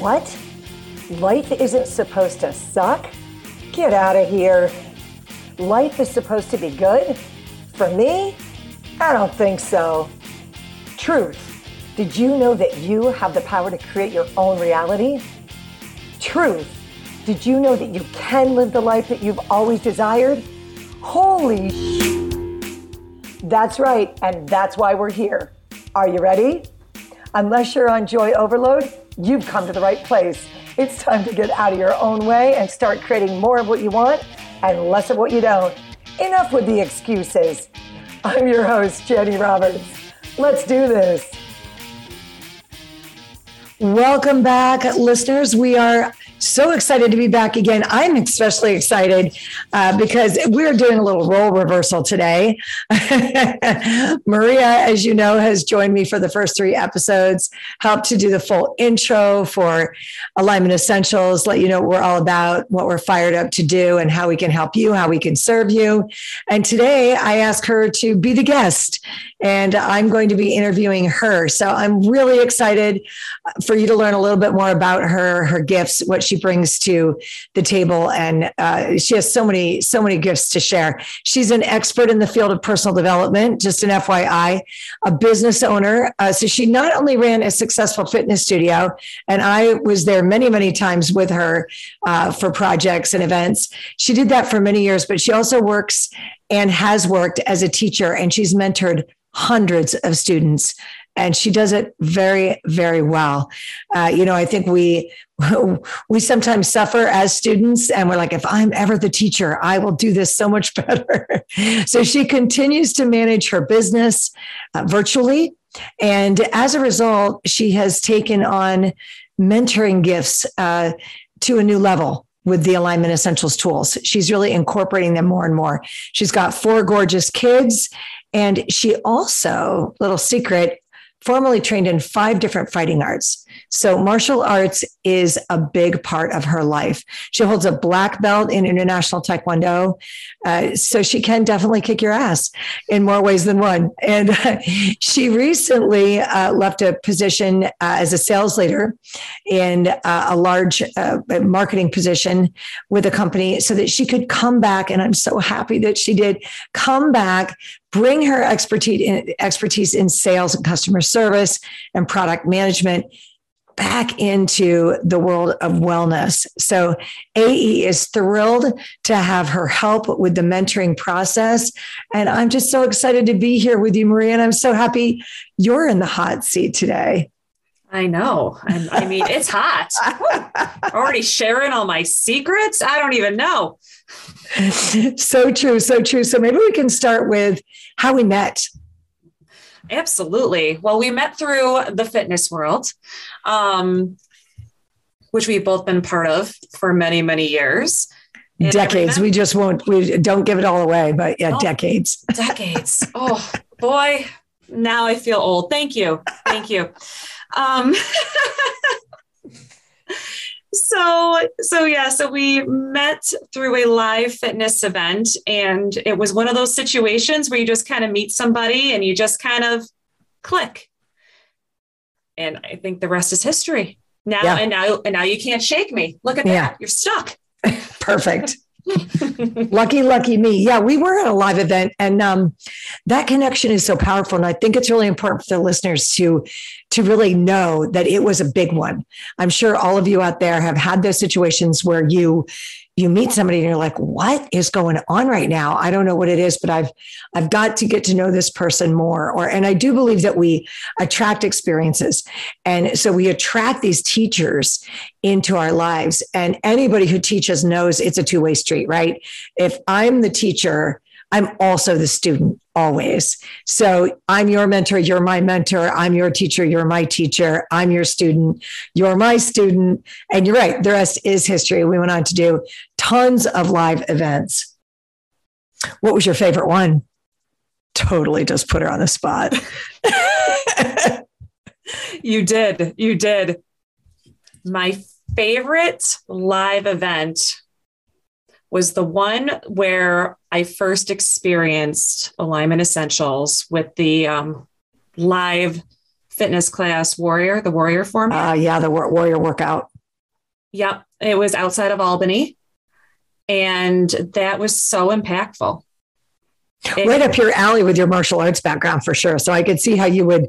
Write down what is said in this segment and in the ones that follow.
What? Life isn't supposed to suck? Get out of here. Life is supposed to be good? For me? I don't think so. Truth. Did you know that you have the power to create your own reality? Truth. Did you know that you can live the life that you've always desired? Holy sh- That's right, and that's why we're here. Are you ready? Unless you're on joy overload, you've come to the right place. It's time to get out of your own way and start creating more of what you want and less of what you don't. Enough with the excuses. I'm your host, Jani Roberts. Let's do this. Welcome back, listeners. We are so excited to be back again. I'm especially excited uh, because we're doing a little role reversal today. Maria, as you know, has joined me for the first three episodes, helped to do the full intro for Alignment Essentials, let you know what we're all about, what we're fired up to do, and how we can help you, how we can serve you. And today I ask her to be the guest, and I'm going to be interviewing her. So I'm really excited for you to learn a little bit more about her, her gifts, what she brings to the table, and uh, she has so many so many gifts to share. She's an expert in the field of personal development. Just an FYI, a business owner. Uh, so she not only ran a successful fitness studio, and I was there many many times with her uh, for projects and events. She did that for many years, but she also works and has worked as a teacher, and she's mentored hundreds of students and she does it very very well. Uh, you know i think we we sometimes suffer as students and we're like if i'm ever the teacher i will do this so much better. So she continues to manage her business uh, virtually. And as a result she has taken on mentoring gifts uh, to a new level with the alignment essentials tools. She's really incorporating them more and more. She's got four gorgeous kids. And she also little secret formally trained in five different fighting arts. So martial arts is a big part of her life. She holds a black belt in international taekwondo. Uh, so she can definitely kick your ass in more ways than one. And she recently uh, left a position uh, as a sales leader in uh, a large uh, marketing position with a company so that she could come back. And I'm so happy that she did come back bring her expertise in, expertise in sales and customer service and product management back into the world of wellness. So AE is thrilled to have her help with the mentoring process. And I'm just so excited to be here with you, Maria. And I'm so happy you're in the hot seat today. I know. I, I mean, it's hot. Already sharing all my secrets. I don't even know. so true. So true. So maybe we can start with how we met. Absolutely. Well, we met through the fitness world, um, which we've both been part of for many, many years. And decades. We just won't, we don't give it all away, but yeah, oh, decades. Decades. oh, boy. Now I feel old. Thank you. Thank you. Um, so so yeah so we met through a live fitness event and it was one of those situations where you just kind of meet somebody and you just kind of click and i think the rest is history now yeah. and now and now you can't shake me look at yeah. that you're stuck perfect lucky, lucky me. Yeah, we were at a live event, and um, that connection is so powerful. And I think it's really important for the listeners to to really know that it was a big one. I'm sure all of you out there have had those situations where you you meet somebody and you're like what is going on right now? I don't know what it is but i've i've got to get to know this person more. Or and i do believe that we attract experiences. And so we attract these teachers into our lives. And anybody who teaches knows it's a two-way street right? If i'm the teacher I'm also the student always. So I'm your mentor, you're my mentor. I'm your teacher, you're my teacher. I'm your student, you're my student. And you're right, the rest is history. We went on to do tons of live events. What was your favorite one? Totally just put her on the spot. you did. You did. My favorite live event was the one where I first experienced Alignment Essentials with the um, live fitness class, Warrior, the Warrior form. Uh, yeah, the Warrior workout. Yep. It was outside of Albany. And that was so impactful. It, right up your alley with your martial arts background for sure. So I could see how you would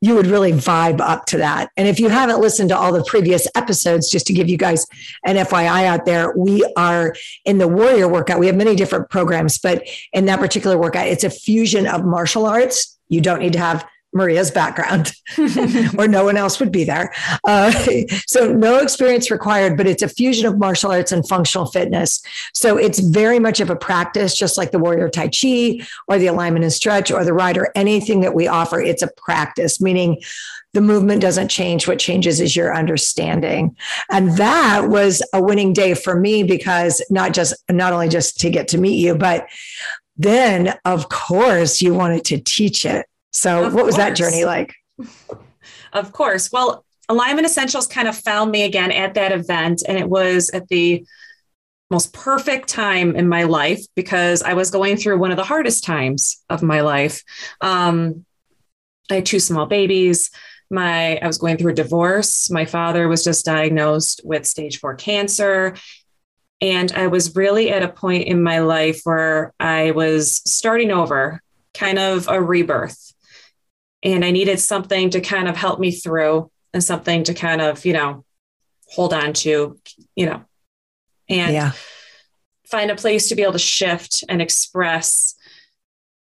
you would really vibe up to that. And if you haven't listened to all the previous episodes, just to give you guys an FYI out there, we are in the warrior workout. We have many different programs, but in that particular workout, it's a fusion of martial arts. You don't need to have Maria's background, or no one else would be there. Uh, so, no experience required, but it's a fusion of martial arts and functional fitness. So, it's very much of a practice, just like the Warrior Tai Chi or the alignment and stretch or the rider, anything that we offer, it's a practice, meaning the movement doesn't change. What changes is your understanding. And that was a winning day for me because not just, not only just to get to meet you, but then of course you wanted to teach it so, of what was that journey like? Of course. Well, Alignment Essentials kind of found me again at that event, and it was at the most perfect time in my life because I was going through one of the hardest times of my life. Um, I had two small babies. My I was going through a divorce. My father was just diagnosed with stage four cancer. And I was really at a point in my life where I was starting over, kind of a rebirth and I needed something to kind of help me through and something to kind of, you know, hold on to, you know, and yeah. find a place to be able to shift and express.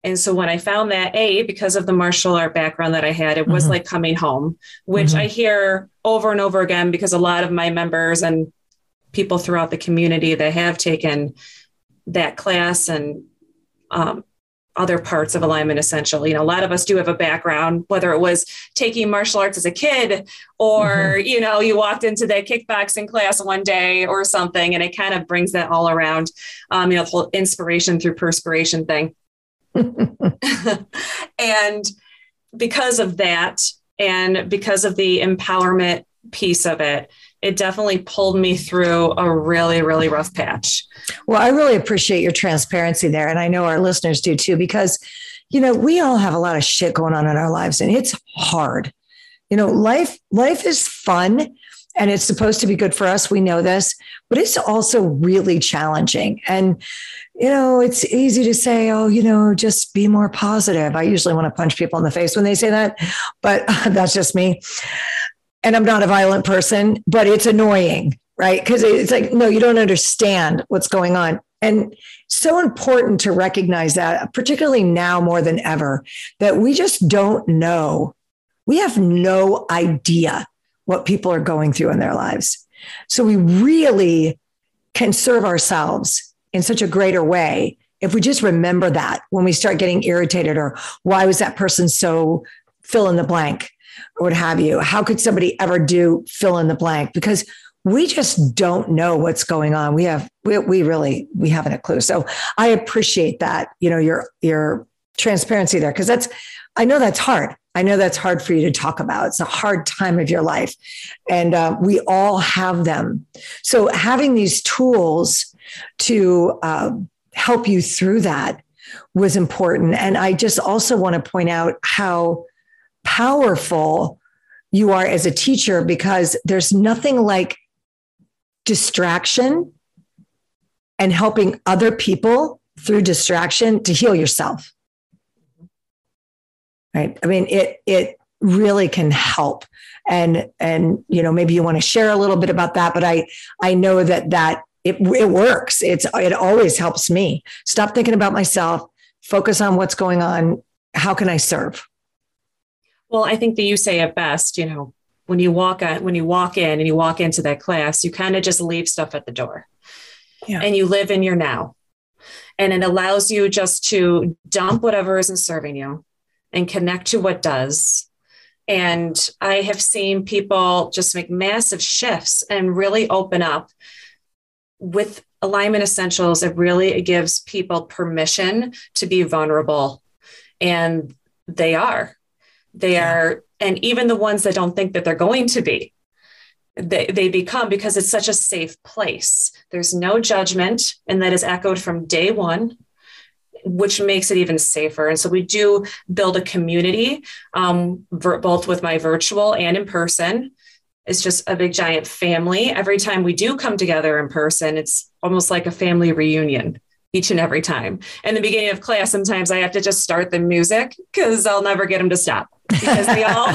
And so when I found that, A, because of the martial art background that I had, it was mm-hmm. like coming home, which mm-hmm. I hear over and over again because a lot of my members and people throughout the community that have taken that class and um, other parts of alignment essential you know a lot of us do have a background whether it was taking martial arts as a kid or mm-hmm. you know you walked into that kickboxing class one day or something and it kind of brings that all around um, you know the whole inspiration through perspiration thing and because of that and because of the empowerment piece of it it definitely pulled me through a really, really rough patch. Well, I really appreciate your transparency there. And I know our listeners do too, because, you know, we all have a lot of shit going on in our lives and it's hard. You know, life, life is fun and it's supposed to be good for us. We know this, but it's also really challenging. And, you know, it's easy to say, oh, you know, just be more positive. I usually want to punch people in the face when they say that, but that's just me and I'm not a violent person, but it's annoying, right? Because it's like, no, you don't understand what's going on. And so important to recognize that, particularly now more than ever, that we just don't know. We have no idea what people are going through in their lives. So we really can serve ourselves in such a greater way if we just remember that when we start getting irritated or why was that person so fill in the blank or what have you. How could somebody ever do fill in the blank? Because we just don't know what's going on. We have we, we really we haven't a clue. So I appreciate that, you know, your your transparency there because that's I know that's hard. I know that's hard for you to talk about. It's a hard time of your life, and uh, we all have them. So having these tools to uh, help you through that was important. And I just also want to point out how powerful you are as a teacher because there's nothing like distraction and helping other people through distraction to heal yourself. Right? I mean, it it really can help. And and you know, maybe you want to share a little bit about that, but I I know that that it it works. It's it always helps me. Stop thinking about myself, focus on what's going on. How can I serve? Well, I think that you say it best, you know, when you walk on, when you walk in and you walk into that class, you kind of just leave stuff at the door. Yeah. And you live in your now. And it allows you just to dump whatever isn't serving you and connect to what does. And I have seen people just make massive shifts and really open up with alignment essentials. It really gives people permission to be vulnerable. And they are. They yeah. are, and even the ones that don't think that they're going to be, they, they become because it's such a safe place. There's no judgment, and that is echoed from day one. which makes it even safer. And so we do build a community, um, both with my virtual and in person. It's just a big giant family. Every time we do come together in person, it's almost like a family reunion each and every time. In the beginning of class, sometimes I have to just start the music because I'll never get them to stop because they all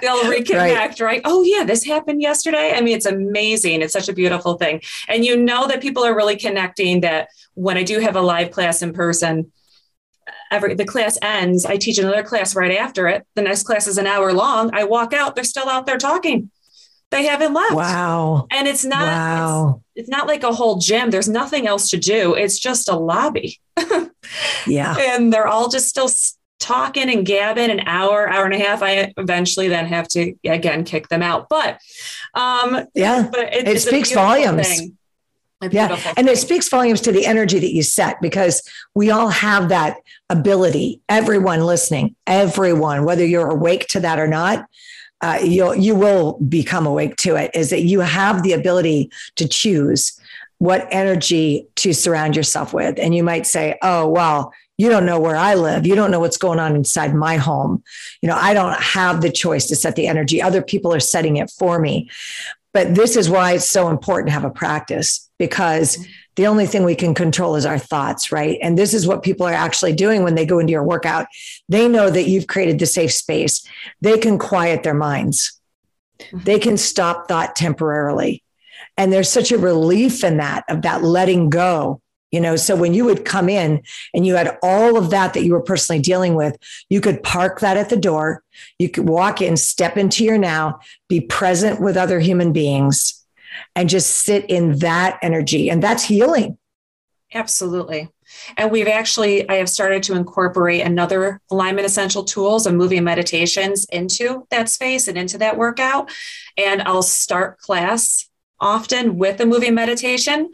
they'll reconnect, right. right? Oh yeah, this happened yesterday. I mean, it's amazing. It's such a beautiful thing, and you know that people are really connecting. That when I do have a live class in person, every the class ends. I teach another class right after it. The next class is an hour long. I walk out. They're still out there talking they haven't left. Wow. And it's not wow. It's, it's, not like a whole gym. There's nothing else to do. It's just a lobby. yeah. And they're all just still talking and gabbing an hour, hour and a half. I eventually then have to again kick them out. But um yeah, but it, it speaks volumes. Thing. Yeah. And it speaks volumes to the energy that you set because we all have that ability. Everyone listening, everyone, whether you're awake to that or not, uh, you'll you will become awake to it is that you have the ability to choose what energy to surround yourself with and you might say oh well you don't know where i live you don't know what's going on inside my home you know i don't have the choice to set the energy other people are setting it for me but this is why it's so important to have a practice because the only thing we can control is our thoughts, right? And this is what people are actually doing when they go into your workout. They know that you've created the safe space. They can quiet their minds. They can stop thought temporarily. And there's such a relief in that of that letting go. You know, so when you would come in and you had all of that that you were personally dealing with, you could park that at the door. You could walk in, step into your now, be present with other human beings and just sit in that energy. And that's healing. Absolutely. And we've actually, I have started to incorporate another alignment essential tools and moving meditations into that space and into that workout. And I'll start class often with a moving meditation.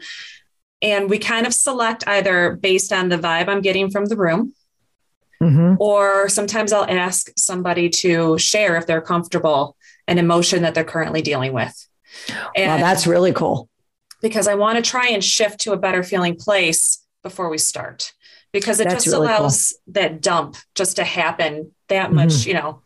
And we kind of select either based on the vibe I'm getting from the room, mm-hmm. or sometimes I'll ask somebody to share if they're comfortable an emotion that they're currently dealing with. And wow, that's really cool. Because I want to try and shift to a better feeling place before we start. Because it that's just really allows cool. that dump just to happen that much, mm-hmm. you know,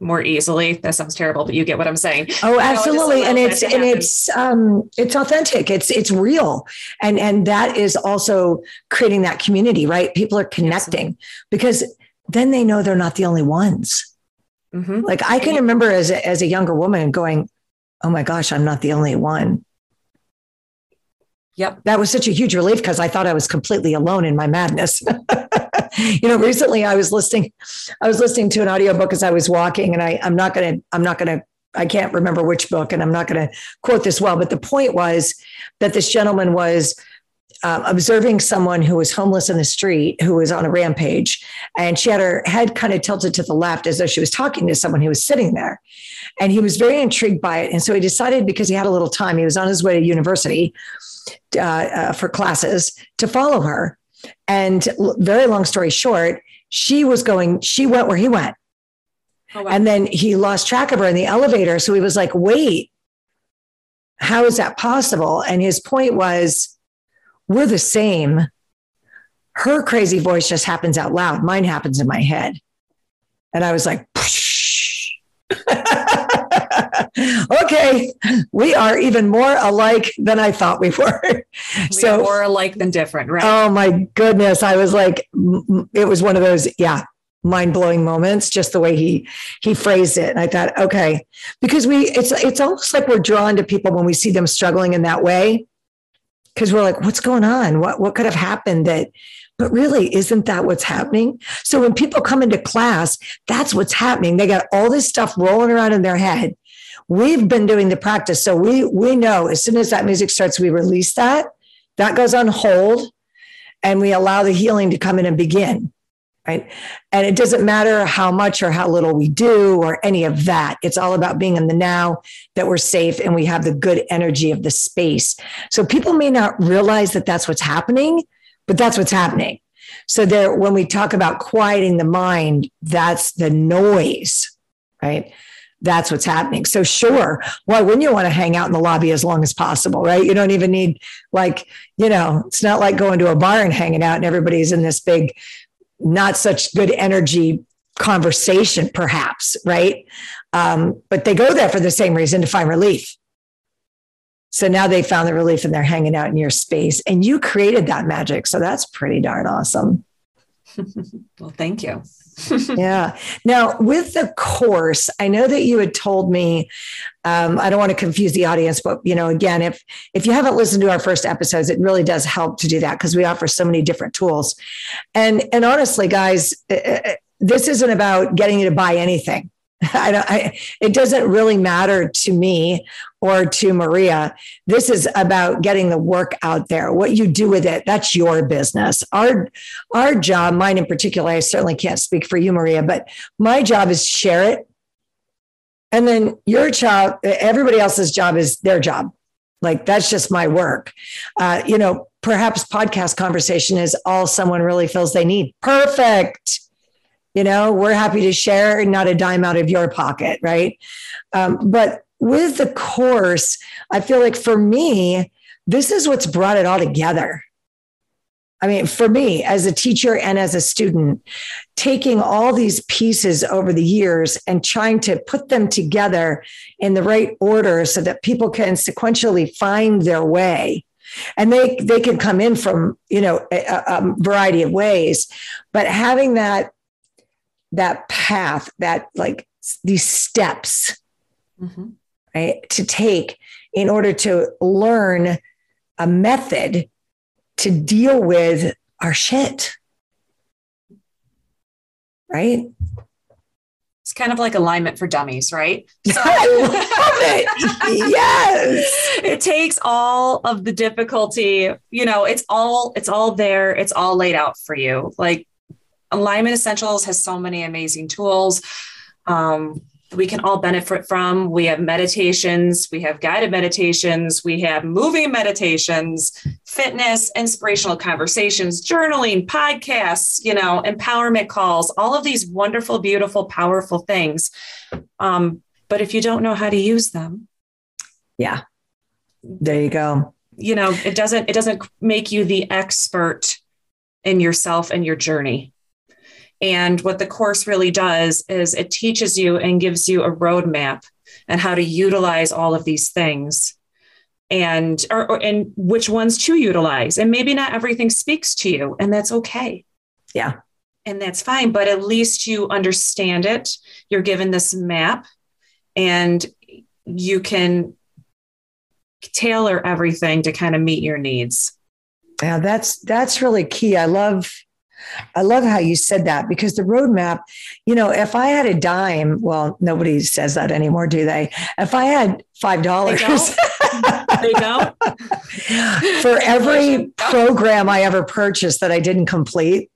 more easily. That sounds terrible, but you get what I'm saying. Oh, absolutely. You know, and it's and it's um it's authentic. It's it's real. And and that is also creating that community, right? People are connecting absolutely. because then they know they're not the only ones. Mm-hmm. Like I can remember as a, as a younger woman going, oh my gosh, I'm not the only one. Yep. That was such a huge relief because I thought I was completely alone in my madness. you know, recently I was listening, I was listening to an audiobook as I was walking, and I, I'm not gonna, I'm not gonna, I can't remember which book, and I'm not gonna quote this well, but the point was that this gentleman was um, observing someone who was homeless in the street who was on a rampage and she had her head kind of tilted to the left as though she was talking to someone who was sitting there. And he was very intrigued by it. And so he decided because he had a little time he was on his way to university uh, uh, for classes to follow her. And very long story short she was going she went where he went. Oh, wow. and then he lost track of her in the elevator. So he was like wait how is that possible? And his point was we're the same. Her crazy voice just happens out loud. Mine happens in my head. And I was like, okay, we are even more alike than I thought we were. We so more alike than different, right? Oh my goodness. I was like, it was one of those, yeah, mind blowing moments, just the way he he phrased it. And I thought, okay, because we it's it's almost like we're drawn to people when we see them struggling in that way because we're like, what's going on? What what could have happened that but really, isn't that what's happening? So when people come into class, that's what's happening. They got all this stuff rolling around in their head. We've been doing the practice. So we we know as soon as that music starts, we release that. That goes on hold and we allow the healing to come in and begin right? And it doesn't matter how much or how little we do or any of that. It's all about being in the now, that we're safe and we have the good energy of the space. So people may not realize that that's what's happening, but that's what's happening. So there, when we talk about quieting the mind, that's the noise, right? that's what's happening. So sure, why wouldn't you want to hang out in the lobby as long as possible, right? You don't even need like, you know, it's not like going to a bar and hanging out and everybody's in this big, not such good energy conversation, perhaps, right? Um, but they go there for the same reason to find relief. So now they found the relief and they're hanging out in your space and you created that magic. So that's pretty darn awesome. well, thank you. Yeah. Now, with the course, I know that you had told me. Um, I don't want to confuse the audience, but you know, again, if if you haven't listened to our first episodes, it really does help to do that because we offer so many different tools. And and honestly, guys, eh, eh, eh, this isn't about getting you to buy anything. I don't, I, it doesn't really matter to me or to Maria. This is about getting the work out there. What you do with it, that's your business. Our, our job, mine in particular, I certainly can't speak for you, Maria, but my job is share it. And then your job, everybody else's job is their job. Like that's just my work. Uh, you know, perhaps podcast conversation is all someone really feels they need. Perfect you know we're happy to share not a dime out of your pocket right um, but with the course i feel like for me this is what's brought it all together I mean, for me as a teacher and as a student, taking all these pieces over the years and trying to put them together in the right order so that people can sequentially find their way. And they, they can come in from, you know, a, a variety of ways, but having that that path, that like these steps, mm-hmm. Right, to take in order to learn a method to deal with our shit. Right? It's kind of like alignment for dummies, right? So, I love it. yes. It takes all of the difficulty, you know, it's all it's all there, it's all laid out for you. Like Alignment Essentials has so many amazing tools. Um, we can all benefit from. We have meditations, we have guided meditations, we have moving meditations, fitness, inspirational conversations, journaling, podcasts, you know, empowerment calls, all of these wonderful, beautiful, powerful things. Um, but if you don't know how to use them, yeah, there you go. You know, it doesn't it doesn't make you the expert in yourself and your journey. And what the course really does is it teaches you and gives you a roadmap and how to utilize all of these things and or, or, and which ones to utilize. And maybe not everything speaks to you, and that's okay. Yeah. And that's fine, but at least you understand it. You're given this map and you can tailor everything to kind of meet your needs. Yeah, that's that's really key. I love I love how you said that because the roadmap, you know, if I had a dime, well, nobody says that anymore, do they? If I had five dollars, they don't. For every program I ever purchased that I didn't complete,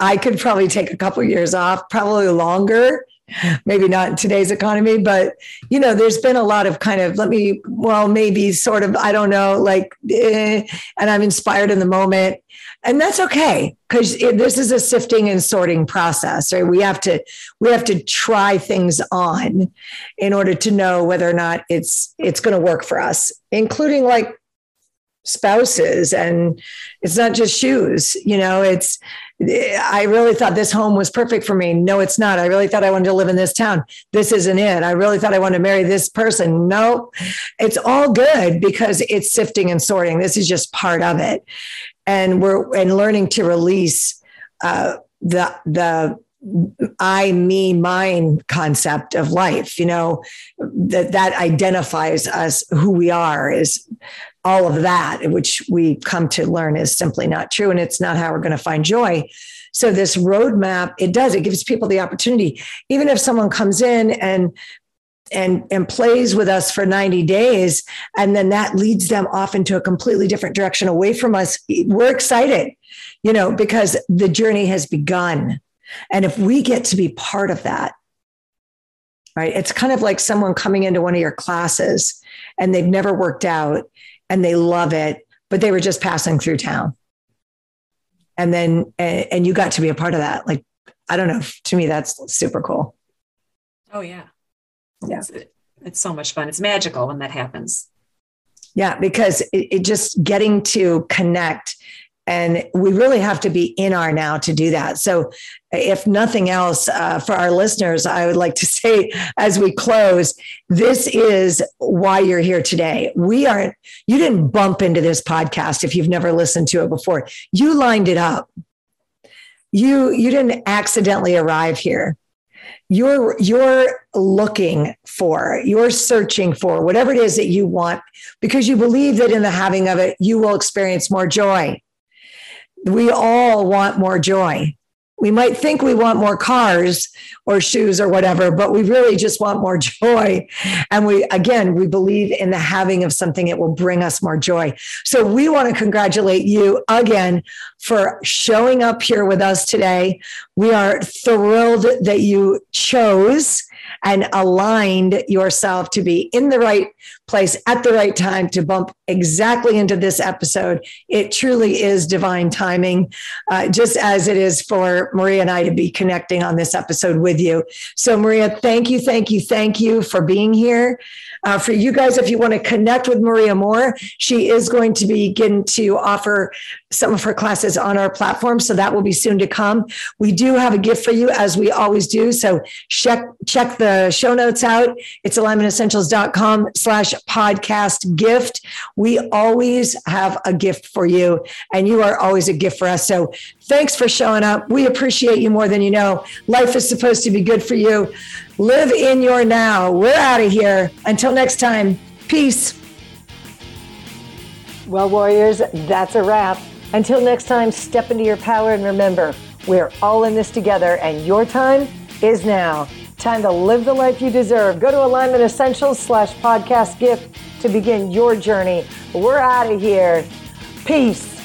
I could probably take a couple of years off, probably longer maybe not in today's economy, but you know, there's been a lot of kind of let me, well, maybe sort of, I don't know, like, eh, and I'm inspired in the moment, and that's okay because this is a sifting and sorting process, right? We have to we have to try things on in order to know whether or not it's it's going to work for us, including like spouses and it's not just shoes you know it's I really thought this home was perfect for me. No, it's not. I really thought I wanted to live in this town. This isn't it. I really thought I wanted to marry this person. No, it's all good because it's sifting and sorting. This is just part of it. And we're and learning to release uh, the the I, me, mine concept of life, you know, that that identifies us who we are is all of that, which we come to learn is simply not true. And it's not how we're going to find joy. So this roadmap, it does, it gives people the opportunity, even if someone comes in and and and plays with us for 90 days and then that leads them off into a completely different direction away from us we're excited you know because the journey has begun and if we get to be part of that right it's kind of like someone coming into one of your classes and they've never worked out and they love it, but they were just passing through town. And then, and you got to be a part of that. Like, I don't know. To me, that's super cool. Oh, yeah. Yeah. It's, it's so much fun. It's magical when that happens. Yeah, because it, it just getting to connect and we really have to be in our now to do that. So, if nothing else, uh, for our listeners, I would like to say as we close, this is why you're here today. We aren't, you didn't bump into this podcast if you've never listened to it before. You lined it up. You, you didn't accidentally arrive here you're you're looking for you're searching for whatever it is that you want because you believe that in the having of it you will experience more joy we all want more joy. We might think we want more cars or shoes or whatever, but we really just want more joy. And we, again, we believe in the having of something, it will bring us more joy. So we want to congratulate you again for showing up here with us today. We are thrilled that you chose and aligned yourself to be in the right place at the right time to bump exactly into this episode. It truly is divine timing, uh, just as it is for Maria and I to be connecting on this episode with you. So, Maria, thank you, thank you, thank you for being here. Uh, for you guys, if you want to connect with Maria more, she is going to begin to offer some of her classes on our platform. So that will be soon to come. We do have a gift for you, as we always do. So check check the show notes out. It's alignmentessentials.com slash podcast gift. We always have a gift for you, and you are always a gift for us. So thanks for showing up. We appreciate you more than you know. Life is supposed to be good for you. Live in your now. We're out of here. Until next time, peace. Well, Warriors, that's a wrap. Until next time, step into your power and remember, we're all in this together, and your time is now. Time to live the life you deserve. Go to Alignment Essentials slash podcast gift to begin your journey. We're out of here. Peace.